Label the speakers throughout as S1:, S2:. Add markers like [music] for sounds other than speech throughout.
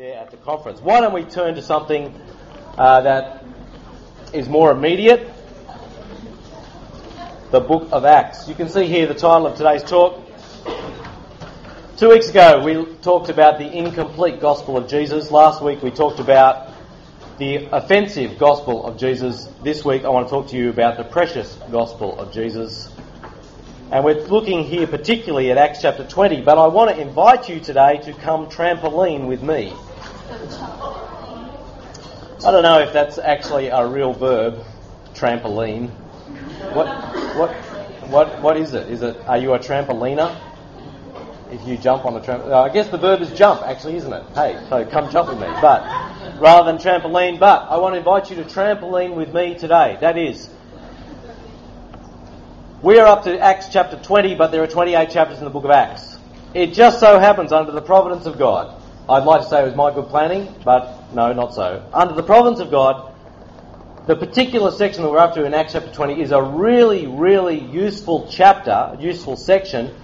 S1: there at the conference. Why don't we turn to something uh, that is more immediate? The book of Acts. You can see here the title of today's talk. Two weeks ago, we talked about the incomplete gospel of Jesus. Last week, we talked about the offensive gospel of Jesus. This week, I want to talk to you about the precious gospel of Jesus. And we're looking here particularly at Acts chapter 20, but I want to invite you today to come trampoline with me. I don't know if that's actually a real verb, trampoline. What, what, what, what is it? Is it, are you a trampoliner? If you jump on a trampoline, uh, I guess the verb is jump, actually, isn't it? Hey, so come jump with me. But rather than trampoline, but I want to invite you to trampoline with me today. That is, we are up to Acts chapter 20, but there are 28 chapters in the book of Acts. It just so happens, under the providence of God, I'd like to say it was my good planning, but no, not so. Under the providence of God, the particular section that we're up to in Acts chapter 20 is a really, really useful chapter, useful section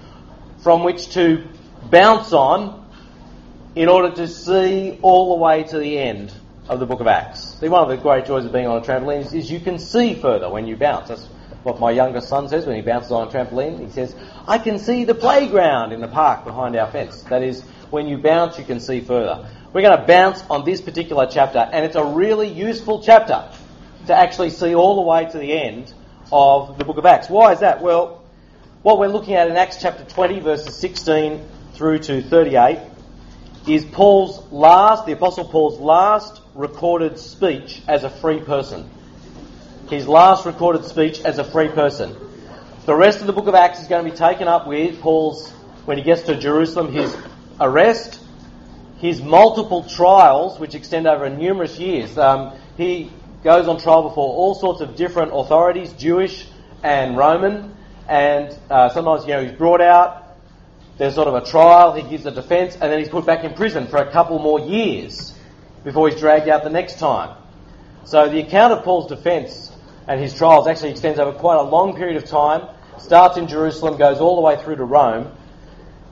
S1: from which to bounce on in order to see all the way to the end of the book of Acts. See, one of the great joys of being on a trampoline is, is you can see further when you bounce. That's what my youngest son says when he bounces on a trampoline. He says, I can see the playground in the park behind our fence. That is, when you bounce, you can see further. We're going to bounce on this particular chapter, and it's a really useful chapter to actually see all the way to the end of the book of Acts. Why is that? Well, what we're looking at in Acts chapter 20, verses 16 through to 38, is Paul's last, the Apostle Paul's last recorded speech as a free person his last recorded speech as a free person. The rest of the book of Acts is going to be taken up with Paul's, when he gets to Jerusalem, his arrest, his multiple trials, which extend over numerous years. Um, he goes on trial before all sorts of different authorities, Jewish and Roman, and uh, sometimes, you know, he's brought out, there's sort of a trial, he gives a defence, and then he's put back in prison for a couple more years before he's dragged out the next time. So the account of Paul's defence and his trials actually extends over quite a long period of time. Starts in Jerusalem, goes all the way through to Rome.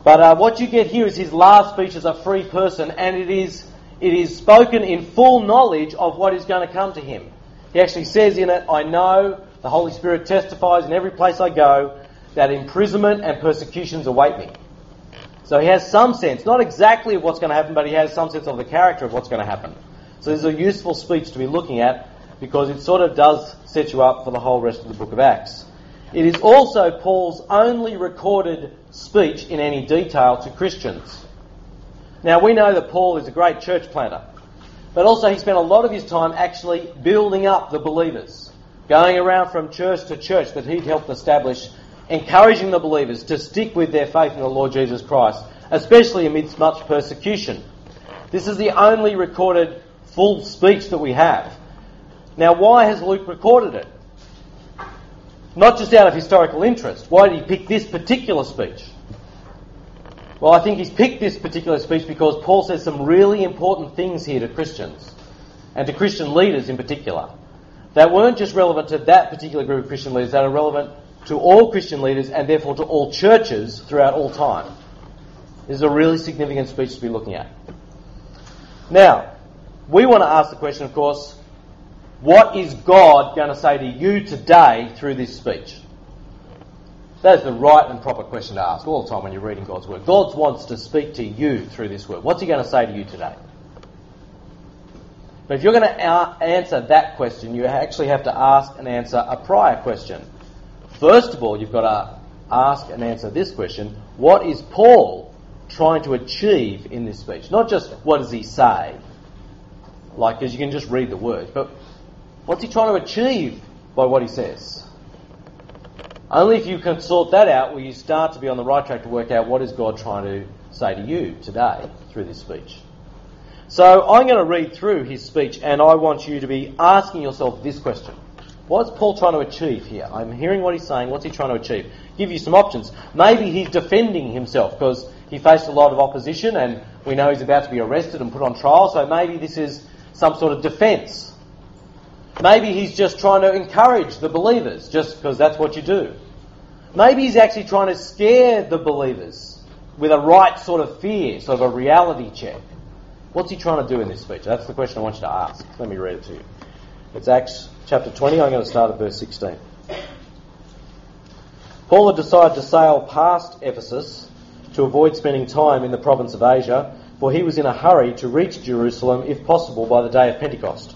S1: But uh, what you get here is his last speech as a free person, and it is it is spoken in full knowledge of what is going to come to him. He actually says in it, "I know the Holy Spirit testifies in every place I go that imprisonment and persecutions await me." So he has some sense, not exactly of what's going to happen, but he has some sense of the character of what's going to happen. So this is a useful speech to be looking at because it sort of does set you up for the whole rest of the book of Acts. It is also Paul's only recorded speech in any detail to Christians. Now, we know that Paul is a great church planter, but also he spent a lot of his time actually building up the believers, going around from church to church that he'd helped establish, encouraging the believers to stick with their faith in the Lord Jesus Christ, especially amidst much persecution. This is the only recorded full speech that we have. Now, why has Luke recorded it? Not just out of historical interest. Why did he pick this particular speech? Well, I think he's picked this particular speech because Paul says some really important things here to Christians, and to Christian leaders in particular, that weren't just relevant to that particular group of Christian leaders, that are relevant to all Christian leaders and therefore to all churches throughout all time. This is a really significant speech to be looking at. Now, we want to ask the question, of course, what is God going to say to you today through this speech? That is the right and proper question to ask all the time when you're reading God's Word. God wants to speak to you through this Word. What's He going to say to you today? But if you're going to answer that question, you actually have to ask and answer a prior question. First of all, you've got to ask and answer this question What is Paul trying to achieve in this speech? Not just what does he say, like, because you can just read the words, but What's he trying to achieve by what he says? Only if you can sort that out will you start to be on the right track to work out what is God trying to say to you today through this speech. So I'm going to read through his speech and I want you to be asking yourself this question. What's Paul trying to achieve here? I'm hearing what he's saying. What's he trying to achieve? Give you some options. Maybe he's defending himself because he faced a lot of opposition and we know he's about to be arrested and put on trial. So maybe this is some sort of defence Maybe he's just trying to encourage the believers, just because that's what you do. Maybe he's actually trying to scare the believers with a right sort of fear, sort of a reality check. What's he trying to do in this speech? That's the question I want you to ask. Let me read it to you. It's Acts chapter 20. I'm going to start at verse 16. Paul had decided to sail past Ephesus to avoid spending time in the province of Asia, for he was in a hurry to reach Jerusalem, if possible, by the day of Pentecost.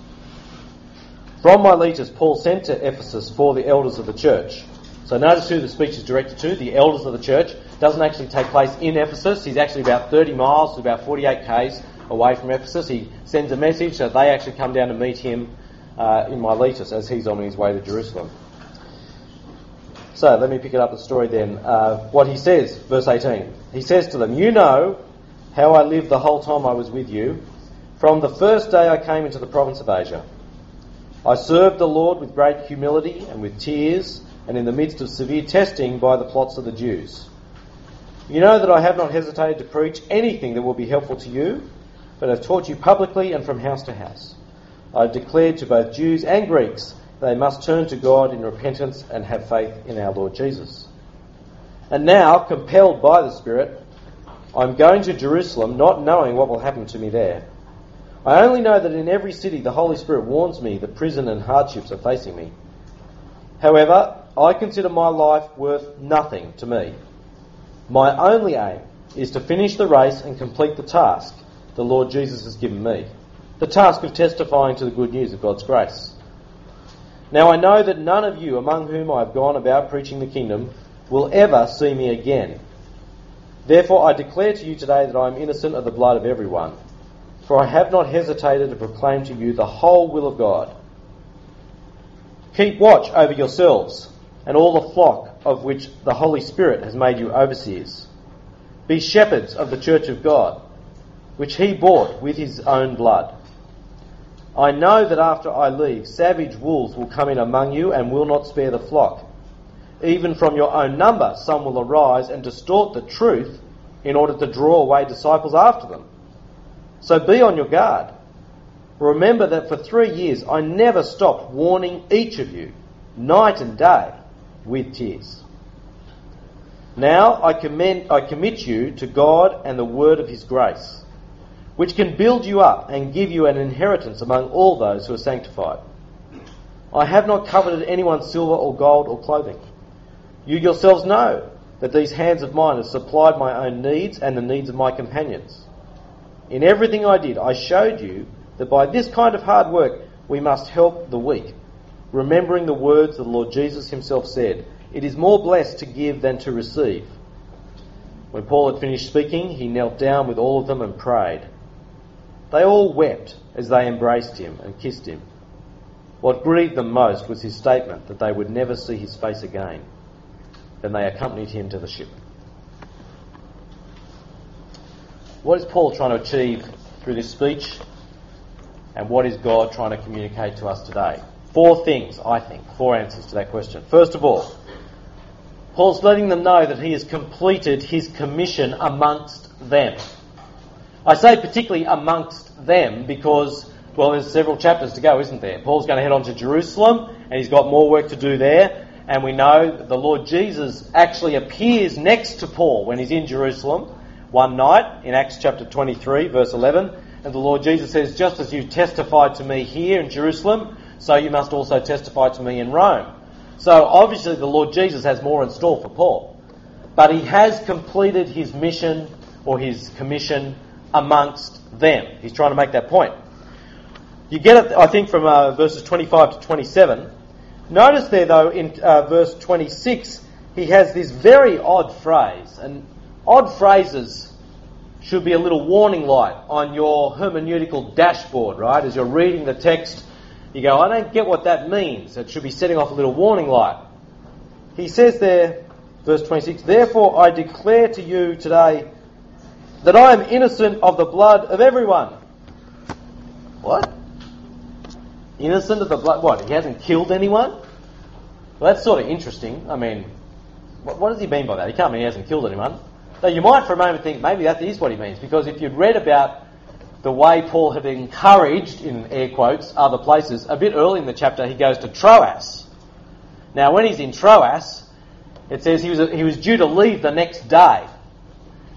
S1: From Miletus, Paul sent to Ephesus for the elders of the church. So notice who the speech is directed to, the elders of the church. Doesn't actually take place in Ephesus. He's actually about 30 miles about 48 k's away from Ephesus. He sends a message so they actually come down to meet him uh, in Miletus as he's on his way to Jerusalem. So let me pick it up the story then. Uh, what he says, verse 18. He says to them, You know how I lived the whole time I was with you, from the first day I came into the province of Asia. I served the Lord with great humility and with tears, and in the midst of severe testing by the plots of the Jews. You know that I have not hesitated to preach anything that will be helpful to you, but have taught you publicly and from house to house. I have declared to both Jews and Greeks they must turn to God in repentance and have faith in our Lord Jesus. And now, compelled by the Spirit, I'm going to Jerusalem, not knowing what will happen to me there. I only know that in every city the Holy Spirit warns me that prison and hardships are facing me. However, I consider my life worth nothing to me. My only aim is to finish the race and complete the task the Lord Jesus has given me the task of testifying to the good news of God's grace. Now I know that none of you among whom I have gone about preaching the kingdom will ever see me again. Therefore I declare to you today that I am innocent of the blood of everyone, for I have not hesitated to proclaim to you the whole will of God. Keep watch over yourselves and all the flock of which the Holy Spirit has made you overseers. Be shepherds of the church of God, which he bought with his own blood. I know that after I leave, savage wolves will come in among you and will not spare the flock. Even from your own number, some will arise and distort the truth in order to draw away disciples after them. So be on your guard. Remember that for three years I never stopped warning each of you, night and day, with tears. Now I, commend, I commit you to God and the word of his grace which can build you up and give you an inheritance among all those who are sanctified. I have not coveted anyone's silver or gold or clothing. You yourselves know that these hands of mine have supplied my own needs and the needs of my companions. In everything I did, I showed you that by this kind of hard work we must help the weak, remembering the words the Lord Jesus himself said, It is more blessed to give than to receive. When Paul had finished speaking, he knelt down with all of them and prayed. They all wept as they embraced him and kissed him. What grieved them most was his statement that they would never see his face again. Then they accompanied him to the ship. What is Paul trying to achieve through this speech? And what is God trying to communicate to us today? Four things, I think, four answers to that question. First of all, Paul's letting them know that he has completed his commission amongst them. I say particularly amongst them because, well, there's several chapters to go, isn't there? Paul's going to head on to Jerusalem and he's got more work to do there. And we know that the Lord Jesus actually appears next to Paul when he's in Jerusalem one night in Acts chapter 23, verse 11. And the Lord Jesus says, Just as you testified to me here in Jerusalem, so you must also testify to me in Rome. So obviously the Lord Jesus has more in store for Paul. But he has completed his mission or his commission amongst them. He's trying to make that point. You get it, I think, from uh, verses 25 to 27. Notice there, though, in uh, verse 26, he has this very odd phrase. And odd phrases should be a little warning light on your hermeneutical dashboard, right? As you're reading the text, you go, I don't get what that means. It should be setting off a little warning light. He says there, verse 26, Therefore I declare to you today that I am innocent of the blood of everyone. What? Innocent of the blood? What? He hasn't killed anyone? Well, that's sort of interesting. I mean, what, what does he mean by that? He can't mean he hasn't killed anyone. Though you might for a moment think maybe that is what he means, because if you'd read about the way Paul had encouraged, in air quotes, other places, a bit early in the chapter he goes to Troas. Now, when he's in Troas, it says he was, he was due to leave the next day.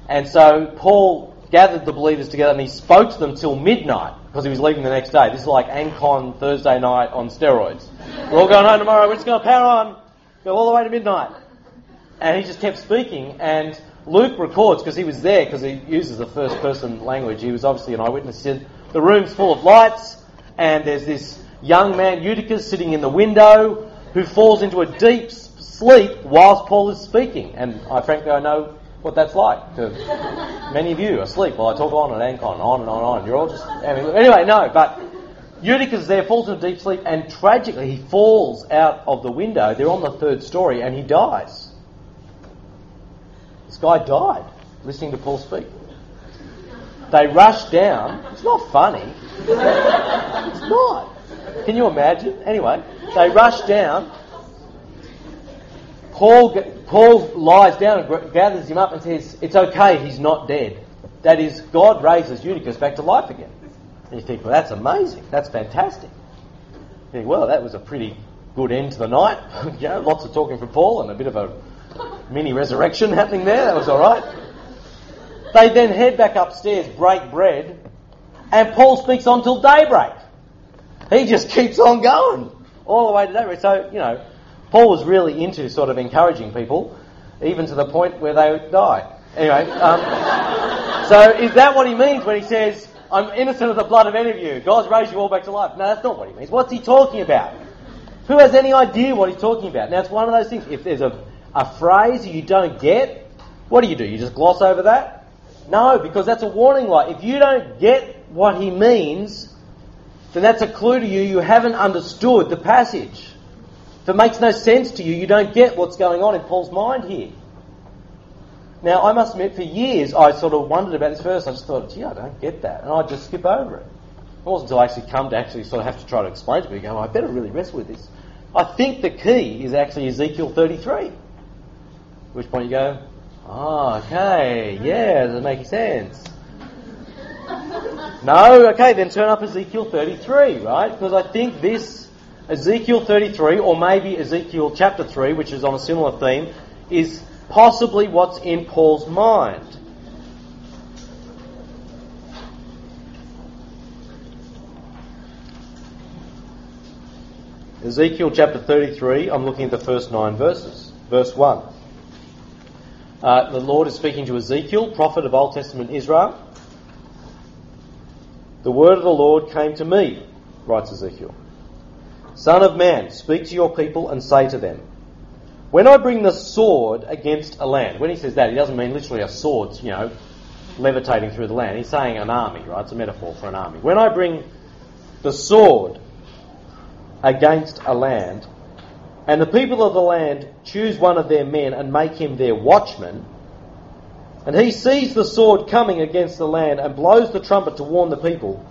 S1: And so Paul gathered the believers together and he spoke to them till midnight because he was leaving the next day. This is like Ancon Thursday night on steroids. We're all going home tomorrow. We're just going to power on, go all the way to midnight. And he just kept speaking. And Luke records because he was there because he uses the first person language. He was obviously an eyewitness. He said the room's full of lights and there's this young man Eutychus sitting in the window who falls into a deep sleep whilst Paul is speaking. And I frankly I know what that's like. To many of you asleep while I talk on and on and on and on. You're all just anyway. No, but Eutychus is there falls into deep sleep, and tragically he falls out of the window. They're on the third story, and he dies. Guy died listening to Paul speak. They rush down. It's not funny. It's not. Can you imagine? Anyway, they rush down. Paul, Paul lies down and gathers him up and says, It's okay, he's not dead. That is, God raises Eutychus back to life again. And you think, Well, that's amazing. That's fantastic. You think, Well, that was a pretty good end to the night. [laughs] you know, lots of talking from Paul and a bit of a mini resurrection happening there. That was all right. They then head back upstairs, break bread, and Paul speaks on till daybreak. He just keeps on going all the way to daybreak. So, you know, Paul was really into sort of encouraging people, even to the point where they would die. Anyway, um, [laughs] so is that what he means when he says, I'm innocent of the blood of any of you? God's raised you all back to life. No, that's not what he means. What's he talking about? Who has any idea what he's talking about? Now, it's one of those things. If there's a, a phrase you don't get, what do you do? You just gloss over that? No, because that's a warning light. If you don't get what he means, then that's a clue to you you haven't understood the passage. If it makes no sense to you, you don't get what's going on in Paul's mind here. Now, I must admit, for years I sort of wondered about this verse. I just thought, gee, I don't get that. And I'd just skip over it. It wasn't until I actually come to actually sort of have to try to explain to me, go, I better really wrestle with this. I think the key is actually Ezekiel 33. Which point you go, oh, okay, yeah, does it make sense? no, okay, then turn up Ezekiel 33, right? Because I think this Ezekiel 33, or maybe Ezekiel chapter 3, which is on a similar theme, is possibly what's in Paul's mind. Ezekiel chapter 33, I'm looking at the first nine verses. Verse 1. Uh, the Lord is speaking to Ezekiel, prophet of Old Testament Israel. The word of the Lord came to me, writes Ezekiel. Son of man, speak to your people and say to them, When I bring the sword against a land, when he says that, he doesn't mean literally a sword, you know, levitating through the land. He's saying an army, right? It's a metaphor for an army. When I bring the sword against a land, and the people of the land choose one of their men and make him their watchman, and he sees the sword coming against the land and blows the trumpet to warn the people,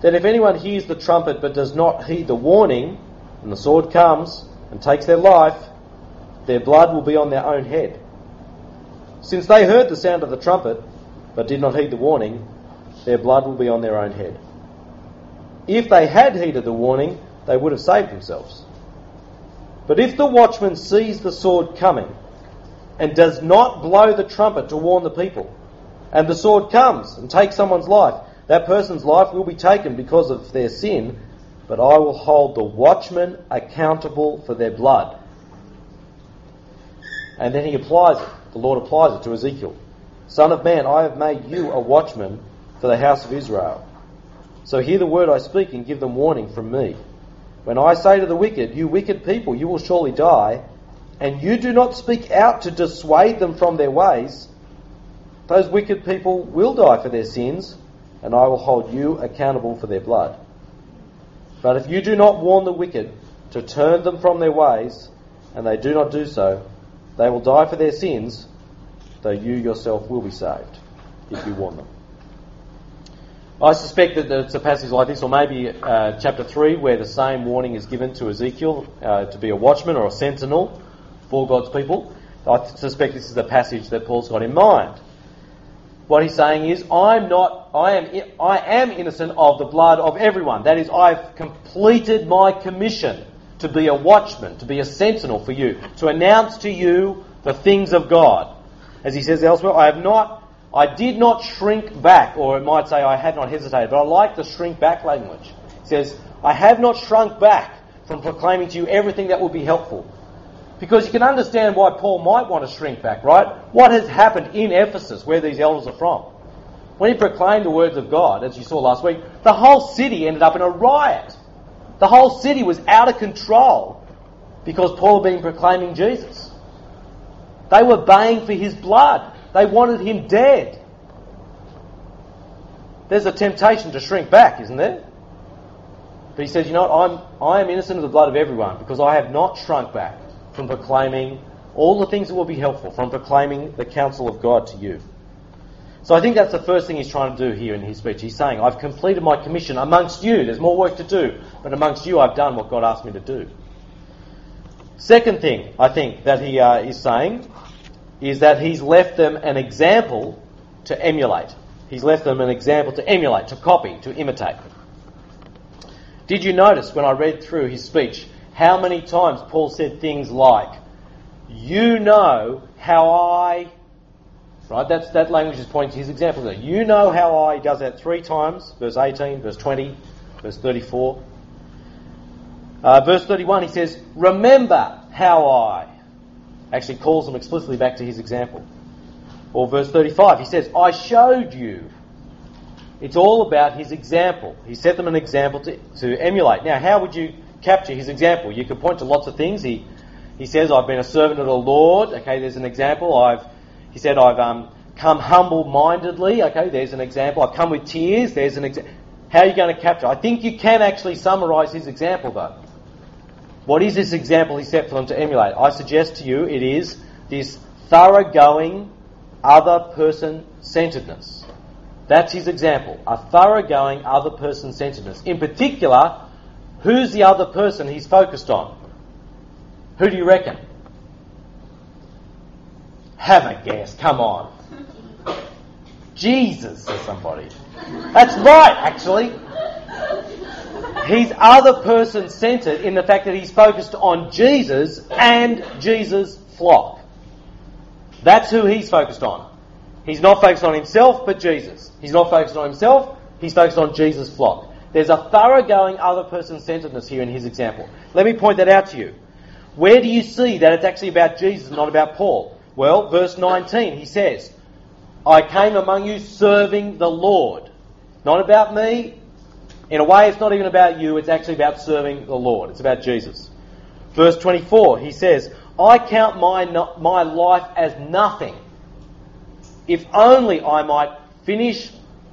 S1: then if anyone hears the trumpet but does not heed the warning, and the sword comes and takes their life, their blood will be on their own head. Since they heard the sound of the trumpet but did not heed the warning, their blood will be on their own head. If they had heeded the warning, they would have saved themselves. But if the watchman sees the sword coming and does not blow the trumpet to warn the people, and the sword comes and takes someone's life, that person's life will be taken because of their sin, but I will hold the watchman accountable for their blood. And then he applies it. The Lord applies it to Ezekiel. Son of man, I have made you a watchman for the house of Israel. So hear the word I speak and give them warning from me. When I say to the wicked, You wicked people, you will surely die, and you do not speak out to dissuade them from their ways, those wicked people will die for their sins, and I will hold you accountable for their blood. But if you do not warn the wicked to turn them from their ways, and they do not do so, they will die for their sins, though you yourself will be saved, if you warn them. I suspect that it's a passage like this, or maybe uh, chapter 3, where the same warning is given to Ezekiel uh, to be a watchman or a sentinel for God's people. I suspect this is the passage that Paul's got in mind. What he's saying is, I'm not, I am, I am innocent of the blood of everyone. That is, I've completed my commission to be a watchman, to be a sentinel for you, to announce to you the things of God. As he says elsewhere, I have not I did not shrink back, or it might say, I have not hesitated, but I like the shrink back language. It says, I have not shrunk back from proclaiming to you everything that will be helpful. Because you can understand why Paul might want to shrink back, right? What has happened in Ephesus, where these elders are from? When he proclaimed the words of God, as you saw last week, the whole city ended up in a riot. The whole city was out of control because Paul had been proclaiming Jesus. They were baying for his blood. They wanted him dead. There's a temptation to shrink back, isn't there? But he says, you know what, I'm, I am innocent of the blood of everyone because I have not shrunk back from proclaiming all the things that will be helpful, from proclaiming the counsel of God to you. So I think that's the first thing he's trying to do here in his speech. He's saying, I've completed my commission amongst you. There's more work to do, but amongst you I've done what God asked me to do. Second thing I think that he uh, is saying is that he's left them an example to emulate. He's left them an example to emulate, to copy, to imitate. Did you notice when I read through his speech how many times Paul said things like, You know how I. Right, that's, that language is pointing to his example there. You know how I. He does that three times, verse 18, verse 20, verse 34. Uh, verse 31, he says, Remember how I actually calls them explicitly back to his example. Or verse 35, he says, I showed you. It's all about his example. He set them an example to, to emulate. Now, how would you capture his example? You could point to lots of things. He, he says, I've been a servant of the Lord. Okay, there's an example. I've, he said, I've um, come humble mindedly. Okay, there's an example. I've come with tears. There's an example. How are you going to capture? I think you can actually summarize his example, though. What is this example he set for them to emulate? I suggest to you it is this thoroughgoing, other person centeredness. That's his example. A thoroughgoing, other person centeredness. In particular, who's the other person he's focused on? Who do you reckon? Have a guess. Come on. [laughs] Jesus, says somebody. That's right, actually. He's other person centered in the fact that he's focused on Jesus and Jesus' flock. That's who he's focused on. He's not focused on himself, but Jesus. He's not focused on himself, he's focused on Jesus' flock. There's a thoroughgoing other person centeredness here in his example. Let me point that out to you. Where do you see that it's actually about Jesus, not about Paul? Well, verse 19, he says, I came among you serving the Lord. Not about me, in a way, it's not even about you, it's actually about serving the Lord. It's about Jesus. Verse 24, he says, I count my, my life as nothing if only I might finish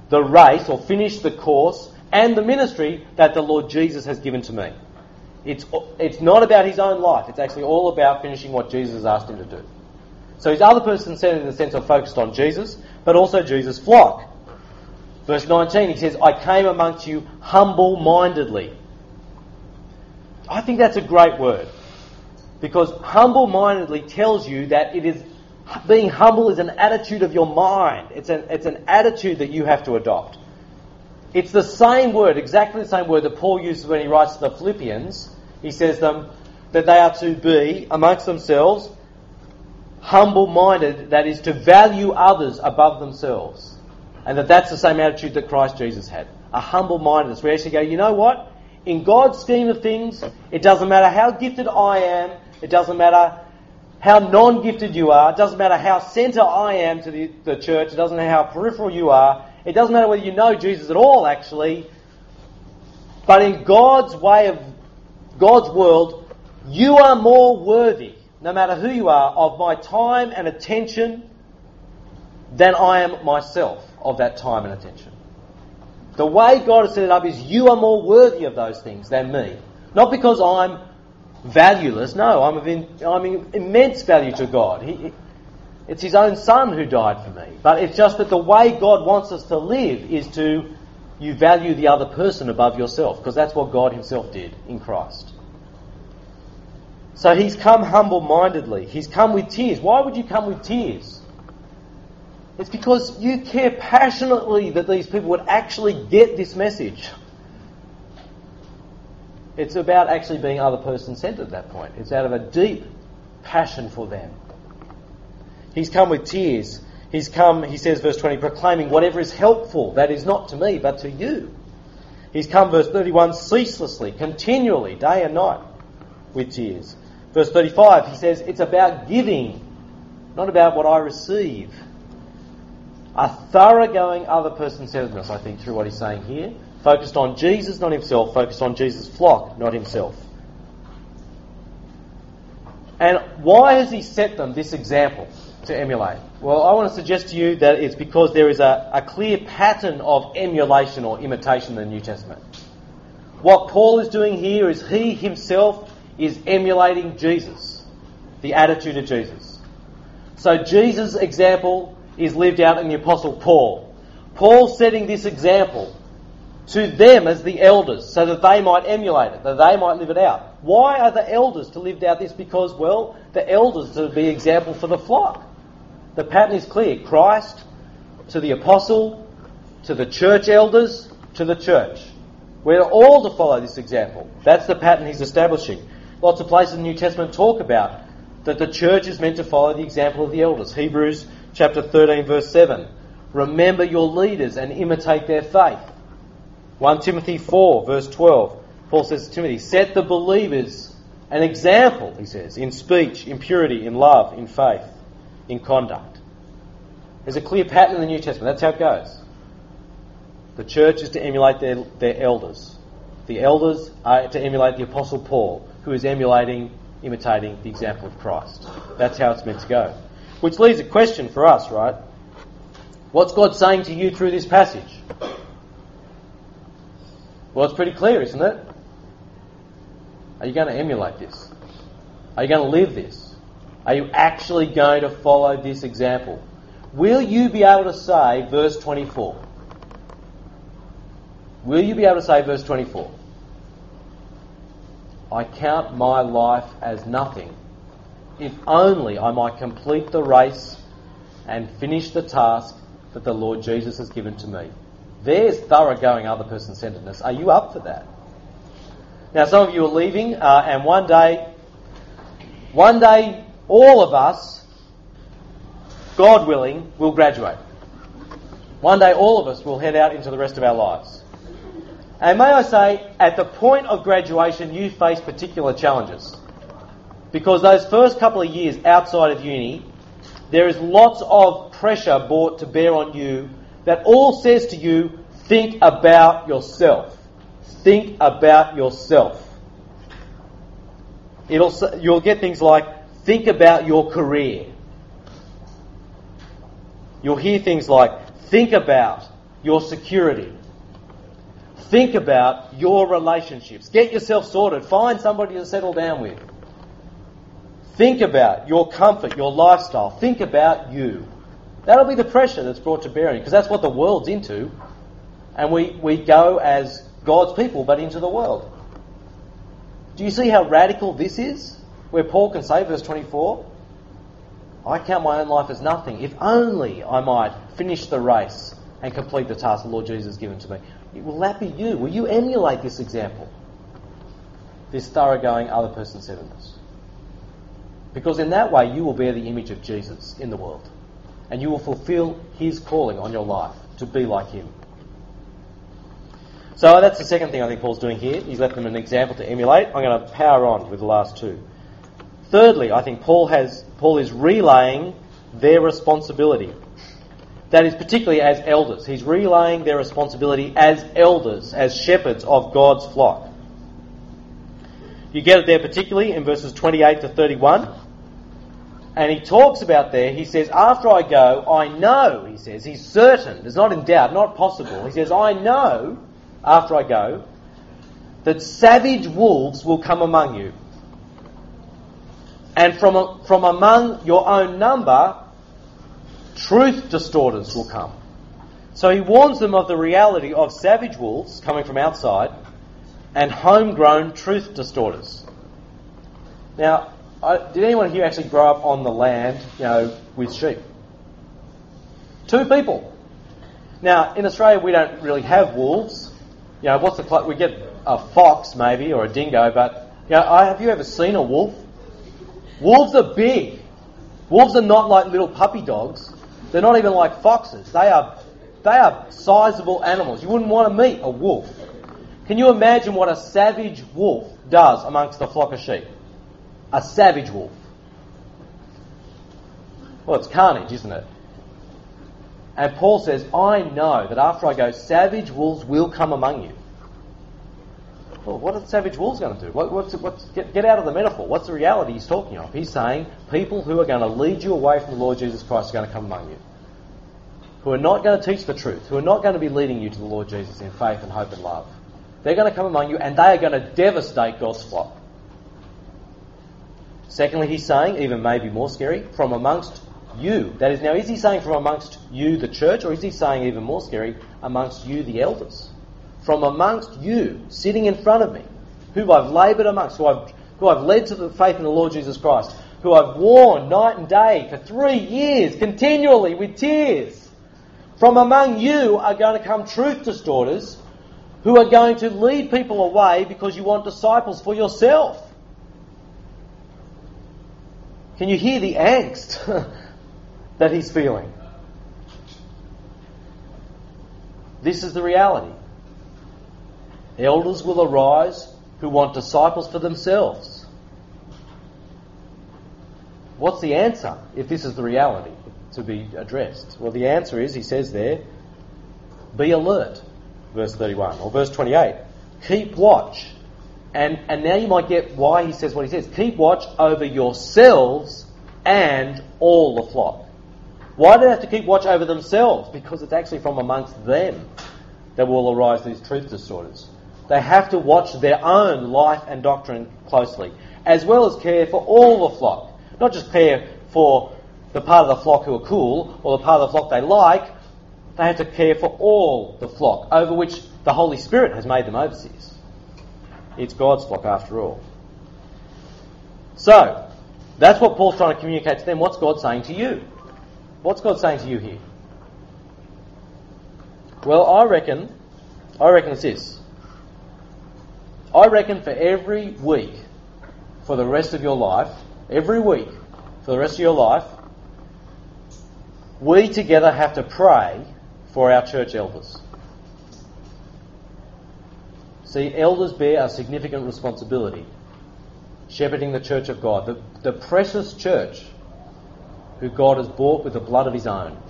S1: the race or finish the course and the ministry that the Lord Jesus has given to me. It's, it's not about his own life, it's actually all about finishing what Jesus has asked him to do. So his other person centered in the sense of focused on Jesus, but also Jesus' flock. Verse 19, he says, I came amongst you humble mindedly. I think that's a great word. Because humble mindedly tells you that it is being humble is an attitude of your mind. It's an, it's an attitude that you have to adopt. It's the same word, exactly the same word that Paul uses when he writes to the Philippians. He says them that they are to be amongst themselves humble minded, that is to value others above themselves. And that that's the same attitude that Christ Jesus had. A humble mindedness. We actually go, you know what? In God's scheme of things, it doesn't matter how gifted I am, it doesn't matter how non gifted you are, it doesn't matter how centre I am to the, the church, it doesn't matter how peripheral you are, it doesn't matter whether you know Jesus at all, actually. But in God's way of God's world, you are more worthy, no matter who you are, of my time and attention than I am myself of that time and attention. The way God has set it up is you are more worthy of those things than me. Not because I'm valueless, no, I'm of in, I'm immense value to God. He, it's His own Son who died for me. But it's just that the way God wants us to live is to you value the other person above yourself, because that's what God Himself did in Christ. So He's come humble mindedly. He's come with tears. Why would you come with tears? It's because you care passionately that these people would actually get this message. It's about actually being other person centered at that point. It's out of a deep passion for them. He's come with tears. He's come, he says, verse 20, proclaiming whatever is helpful, that is not to me, but to you. He's come, verse 31, ceaselessly, continually, day and night, with tears. Verse 35, he says, it's about giving, not about what I receive. A thoroughgoing other person centeredness, I think, through what he's saying here. Focused on Jesus, not himself. Focused on Jesus' flock, not himself. And why has he set them this example to emulate? Well, I want to suggest to you that it's because there is a, a clear pattern of emulation or imitation in the New Testament. What Paul is doing here is he himself is emulating Jesus, the attitude of Jesus. So Jesus' example is lived out in the Apostle Paul. Paul setting this example to them as the elders so that they might emulate it, that they might live it out. Why are the elders to live out this? Because, well, the elders to be example for the flock. The pattern is clear. Christ to the apostle, to the church elders, to the church. We're all to follow this example. That's the pattern he's establishing. Lots of places in the New Testament talk about that the church is meant to follow the example of the elders. Hebrews chapter 13 verse 7. Remember your leaders and imitate their faith. 1 Timothy 4 verse 12. Paul says to Timothy, set the believers an example, he says, in speech, in purity, in love, in faith, in conduct. There's a clear pattern in the New Testament. That's how it goes. The church is to emulate their, their elders. The elders are to emulate the Apostle Paul, who is emulating, imitating the example of Christ. That's how it's meant to go. Which leaves a question for us, right? What's God saying to you through this passage? Well, it's pretty clear, isn't it? Are you going to emulate this? Are you going to live this? Are you actually going to follow this example? Will you be able to say verse 24? Will you be able to say verse 24? I count my life as nothing if only I might complete the race and finish the task that the Lord Jesus has given to me. There's thoroughgoing other person centeredness. Are you up for that? Now, some of you are leaving, uh, and one day, one day, all of us, God willing, will graduate. One day, all of us will head out into the rest of our lives. And may I say, at the point of graduation, you face particular challenges. Because those first couple of years outside of uni, there is lots of pressure brought to bear on you that all says to you, think about yourself. Think about yourself. It'll, you'll get things like, think about your career. You'll hear things like, think about your security. Think about your relationships. Get yourself sorted. Find somebody to settle down with. Think about your comfort, your lifestyle. Think about you. That'll be the pressure that's brought to bearing because that's what the world's into. And we, we go as God's people, but into the world. Do you see how radical this is? Where Paul can say, verse 24, I count my own life as nothing. If only I might finish the race and complete the task the Lord Jesus has given to me. Will that be you? Will you emulate this example? This thoroughgoing other person centeredness? Because in that way you will bear the image of Jesus in the world and you will fulfill his calling on your life to be like him. So that's the second thing I think Paul's doing here. He's left them an example to emulate. I'm going to power on with the last two. Thirdly, I think Paul has Paul is relaying their responsibility. That is particularly as elders. He's relaying their responsibility as elders, as shepherds of God's flock. You get it there particularly in verses 28 to 31. And he talks about there, he says, After I go, I know, he says, he's certain, it's not in doubt, not possible. He says, I know, after I go, that savage wolves will come among you. And from, from among your own number, truth distorters will come. So he warns them of the reality of savage wolves coming from outside and homegrown truth distorters. Now, I, did anyone here actually grow up on the land, you know, with sheep? Two people. Now, in Australia, we don't really have wolves. You know, what's the we get a fox maybe or a dingo, but you know, I, have you ever seen a wolf? Wolves are big. Wolves are not like little puppy dogs. They're not even like foxes. They are, they are sizable animals. You wouldn't want to meet a wolf. Can you imagine what a savage wolf does amongst a flock of sheep? A savage wolf. Well, it's carnage, isn't it? And Paul says, I know that after I go, savage wolves will come among you. Well, what are savage wolves going to do? What, what's, what's, get, get out of the metaphor. What's the reality he's talking of? He's saying people who are going to lead you away from the Lord Jesus Christ are going to come among you. Who are not going to teach the truth. Who are not going to be leading you to the Lord Jesus in faith and hope and love. They're going to come among you and they are going to devastate God's flock. Secondly, he's saying, even maybe more scary, from amongst you. That is, now, is he saying from amongst you, the church, or is he saying even more scary, amongst you, the elders? From amongst you, sitting in front of me, who I've laboured amongst, who I've, who I've led to the faith in the Lord Jesus Christ, who I've warned night and day for three years, continually with tears. From among you are going to come truth distorters who are going to lead people away because you want disciples for yourself. Can you hear the angst [laughs] that he's feeling. This is the reality. Elders will arise who want disciples for themselves. What's the answer if this is the reality to be addressed? Well, the answer is, he says there, be alert, verse 31, or verse 28. Keep watch. And, and now you might get why he says what he says. Keep watch over yourselves and all the flock. Why do they have to keep watch over themselves? Because it's actually from amongst them that will arise these truth distorters. They have to watch their own life and doctrine closely, as well as care for all the flock. Not just care for the part of the flock who are cool or the part of the flock they like, they have to care for all the flock over which the Holy Spirit has made them overseers. It's God's flock after all. So, that's what Paul's trying to communicate to them. What's God saying to you? What's God saying to you here? Well, I reckon, I reckon it's this. I reckon for every week, for the rest of your life, every week, for the rest of your life, we together have to pray for our church elders. See, elders bear a significant responsibility shepherding the church of God, the, the precious church who God has bought with the blood of his own.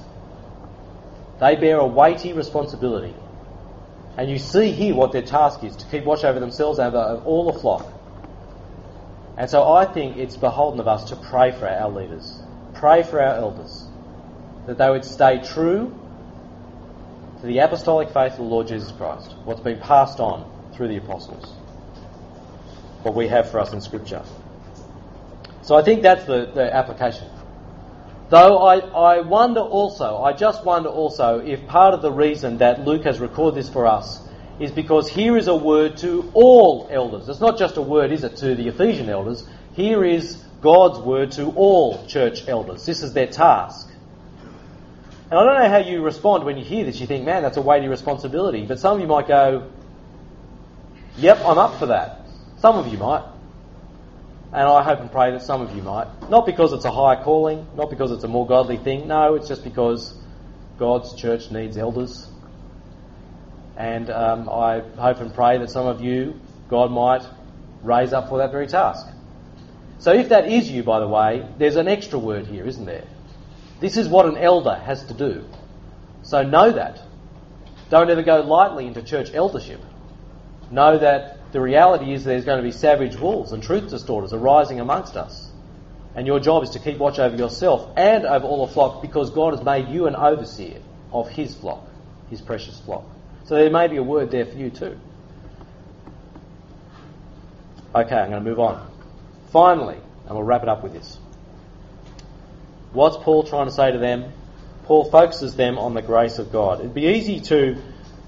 S1: They bear a weighty responsibility. And you see here what their task is to keep watch over themselves and over all the flock. And so I think it's beholden of us to pray for our leaders, pray for our elders, that they would stay true to the apostolic faith of the Lord Jesus Christ, what's been passed on through the apostles, what we have for us in Scripture. So I think that's the, the application. Though I, I wonder also, I just wonder also if part of the reason that Luke has recorded this for us is because here is a word to all elders. It's not just a word, is it, to the Ephesian elders? Here is God's word to all church elders. This is their task. And I don't know how you respond when you hear this. You think, man, that's a weighty responsibility. But some of you might go, yep, I'm up for that. Some of you might. And I hope and pray that some of you might. Not because it's a higher calling, not because it's a more godly thing. No, it's just because God's church needs elders. And um, I hope and pray that some of you, God might raise up for that very task. So if that is you, by the way, there's an extra word here, isn't there? This is what an elder has to do. So know that. Don't ever go lightly into church eldership. Know that the reality is there's going to be savage wolves and truth distorters arising amongst us. And your job is to keep watch over yourself and over all the flock because God has made you an overseer of His flock, His precious flock. So there may be a word there for you too. Okay, I'm going to move on. Finally, and we'll wrap it up with this. What's Paul trying to say to them? Paul focuses them on the grace of God. It'd be easy to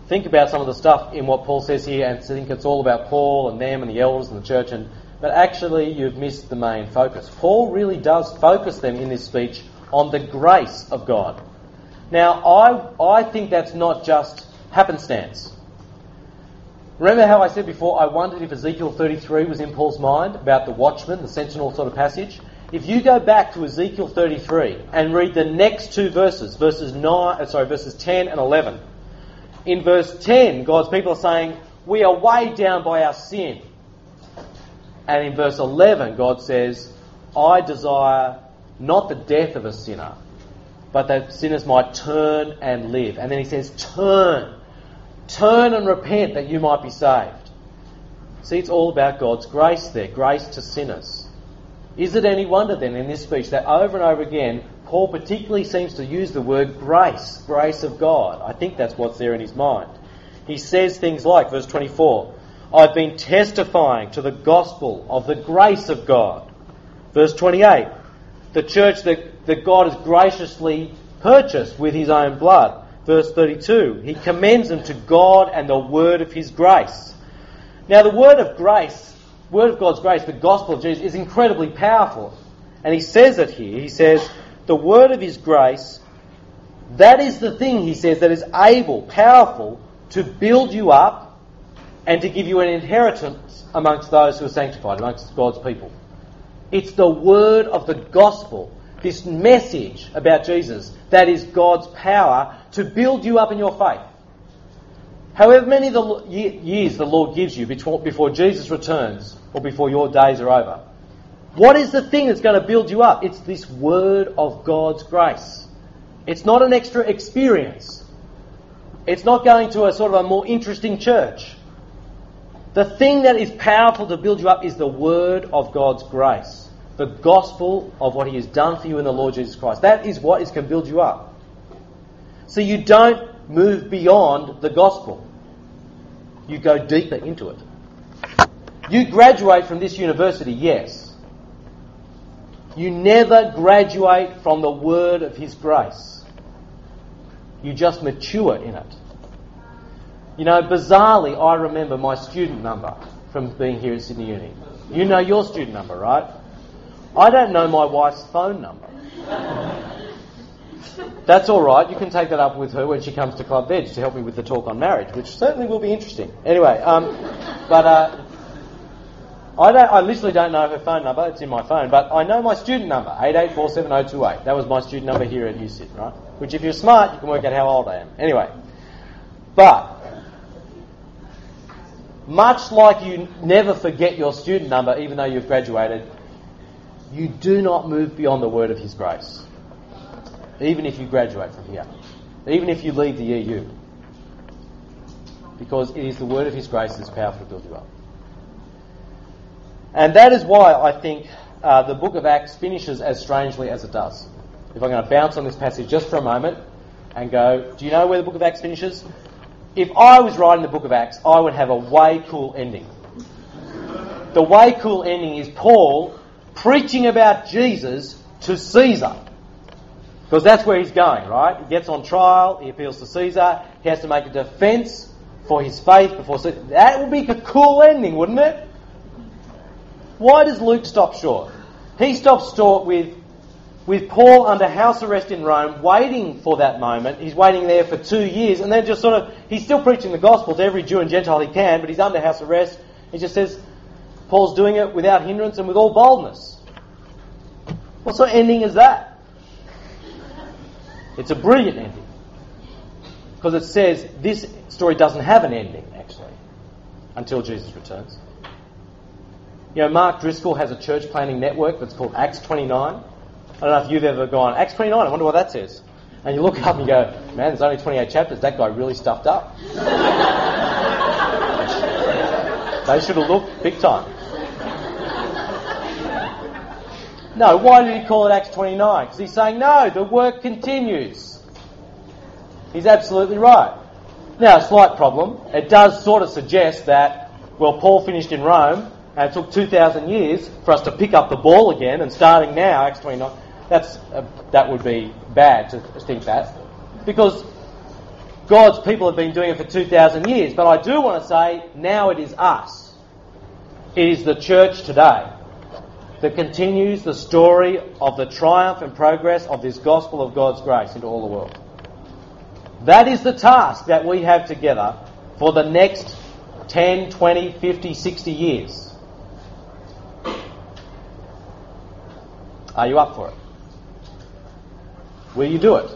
S1: think about some of the stuff in what Paul says here and think it's all about Paul and them and the elders and the church, and, but actually you've missed the main focus. Paul really does focus them in this speech on the grace of God. Now, I, I think that's not just happenstance. Remember how I said before, I wondered if Ezekiel 33 was in Paul's mind about the watchman, the sentinel sort of passage? If you go back to Ezekiel 33 and read the next two verses, verses 9, uh, sorry, verses 10 and 11, in verse 10, God's people are saying, We are weighed down by our sin. And in verse 11, God says, I desire not the death of a sinner, but that sinners might turn and live. And then he says, Turn. Turn and repent that you might be saved. See, it's all about God's grace there, grace to sinners. Is it any wonder then in this speech that over and over again, Paul particularly seems to use the word grace, grace of God? I think that's what's there in his mind. He says things like, verse 24, I've been testifying to the gospel of the grace of God. Verse 28, the church that, that God has graciously purchased with his own blood. Verse 32, he commends them to God and the word of his grace. Now, the word of grace, word of God's grace, the gospel of Jesus, is incredibly powerful. And he says it here. He says, the word of his grace, that is the thing, he says, that is able, powerful, to build you up and to give you an inheritance amongst those who are sanctified, amongst God's people. It's the word of the gospel, this message about Jesus, that is God's power to build you up in your faith. However many the years the Lord gives you before Jesus returns or before your days are over, what is the thing that's going to build you up? It's this word of God's grace. It's not an extra experience. It's not going to a sort of a more interesting church. The thing that is powerful to build you up is the word of God's grace, the gospel of what He has done for you in the Lord Jesus Christ. That is what is can build you up. So you don't move beyond the gospel. You go deeper into it. You graduate from this university, yes. You never graduate from the word of His grace. You just mature in it. You know, bizarrely, I remember my student number from being here at Sydney Uni. You know your student number, right? I don't know my wife's phone number. That's all right. You can take that up with her when she comes to Club Veg to help me with the talk on marriage, which certainly will be interesting. Anyway, um, but uh, I don't. I literally don't know her phone number. It's in my phone, but I know my student number eight eight four seven zero oh two eight. That was my student number here at USyd, right? Which, if you're smart, you can work out how old I am. Anyway, but much like you never forget your student number even though you've graduated, you do not move beyond the word of His grace. Even if you graduate from here. Even if you leave the EU. Because it is the word of His grace that's powerful to build you up. And that is why I think uh, the book of Acts finishes as strangely as it does. If I'm going to bounce on this passage just for a moment and go, do you know where the book of Acts finishes? if I was writing the book of Acts, I would have a way cool ending. The way cool ending is Paul preaching about Jesus to Caesar. Because that's where he's going, right? He gets on trial, he appeals to Caesar, he has to make a defense for his faith before Caesar. That would be a cool ending, wouldn't it? Why does Luke stop short? He stops short with with Paul under house arrest in Rome, waiting for that moment. He's waiting there for two years, and then just sort of, he's still preaching the gospel to every Jew and Gentile he can, but he's under house arrest. He just says, Paul's doing it without hindrance and with all boldness. What sort of ending is that? It's a brilliant ending. Because it says this story doesn't have an ending, actually, until Jesus returns. You know, Mark Driscoll has a church planning network that's called Acts 29. I don't know if you've ever gone, Acts 29, I wonder what that says. And you look up and you go, man, there's only 28 chapters. That guy really stuffed up. [laughs] they should have looked big time. No, why did he call it Acts 29? Because he's saying, no, the work continues. He's absolutely right. Now, a slight problem. It does sort of suggest that, well, Paul finished in Rome, and it took 2,000 years for us to pick up the ball again, and starting now, Acts 29, that's, uh, that would be bad to think that. Because God's people have been doing it for 2,000 years. But I do want to say, now it is us. It is the church today that continues the story of the triumph and progress of this gospel of God's grace into all the world. That is the task that we have together for the next 10, 20, 50, 60 years. Are you up for it? Will you do it?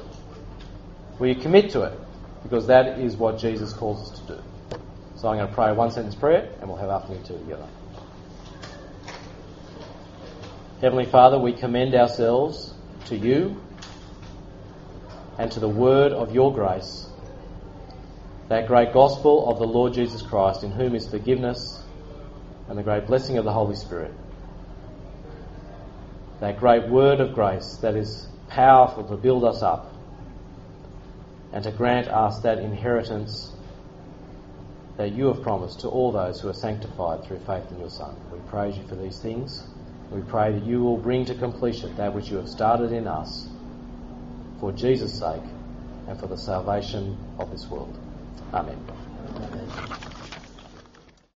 S1: Will you commit to it? Because that is what Jesus calls us to do. So I'm going to pray a one sentence prayer and we'll have afternoon tea together. Heavenly Father, we commend ourselves to you and to the word of your grace, that great gospel of the Lord Jesus Christ, in whom is forgiveness and the great blessing of the Holy Spirit. That great word of grace that is powerful to build us up and to grant us that inheritance that you have promised to all those who are sanctified through faith in your Son. We praise you for these things. We pray that you will bring to completion that which you have started in us for Jesus' sake and for the salvation of this world. Amen.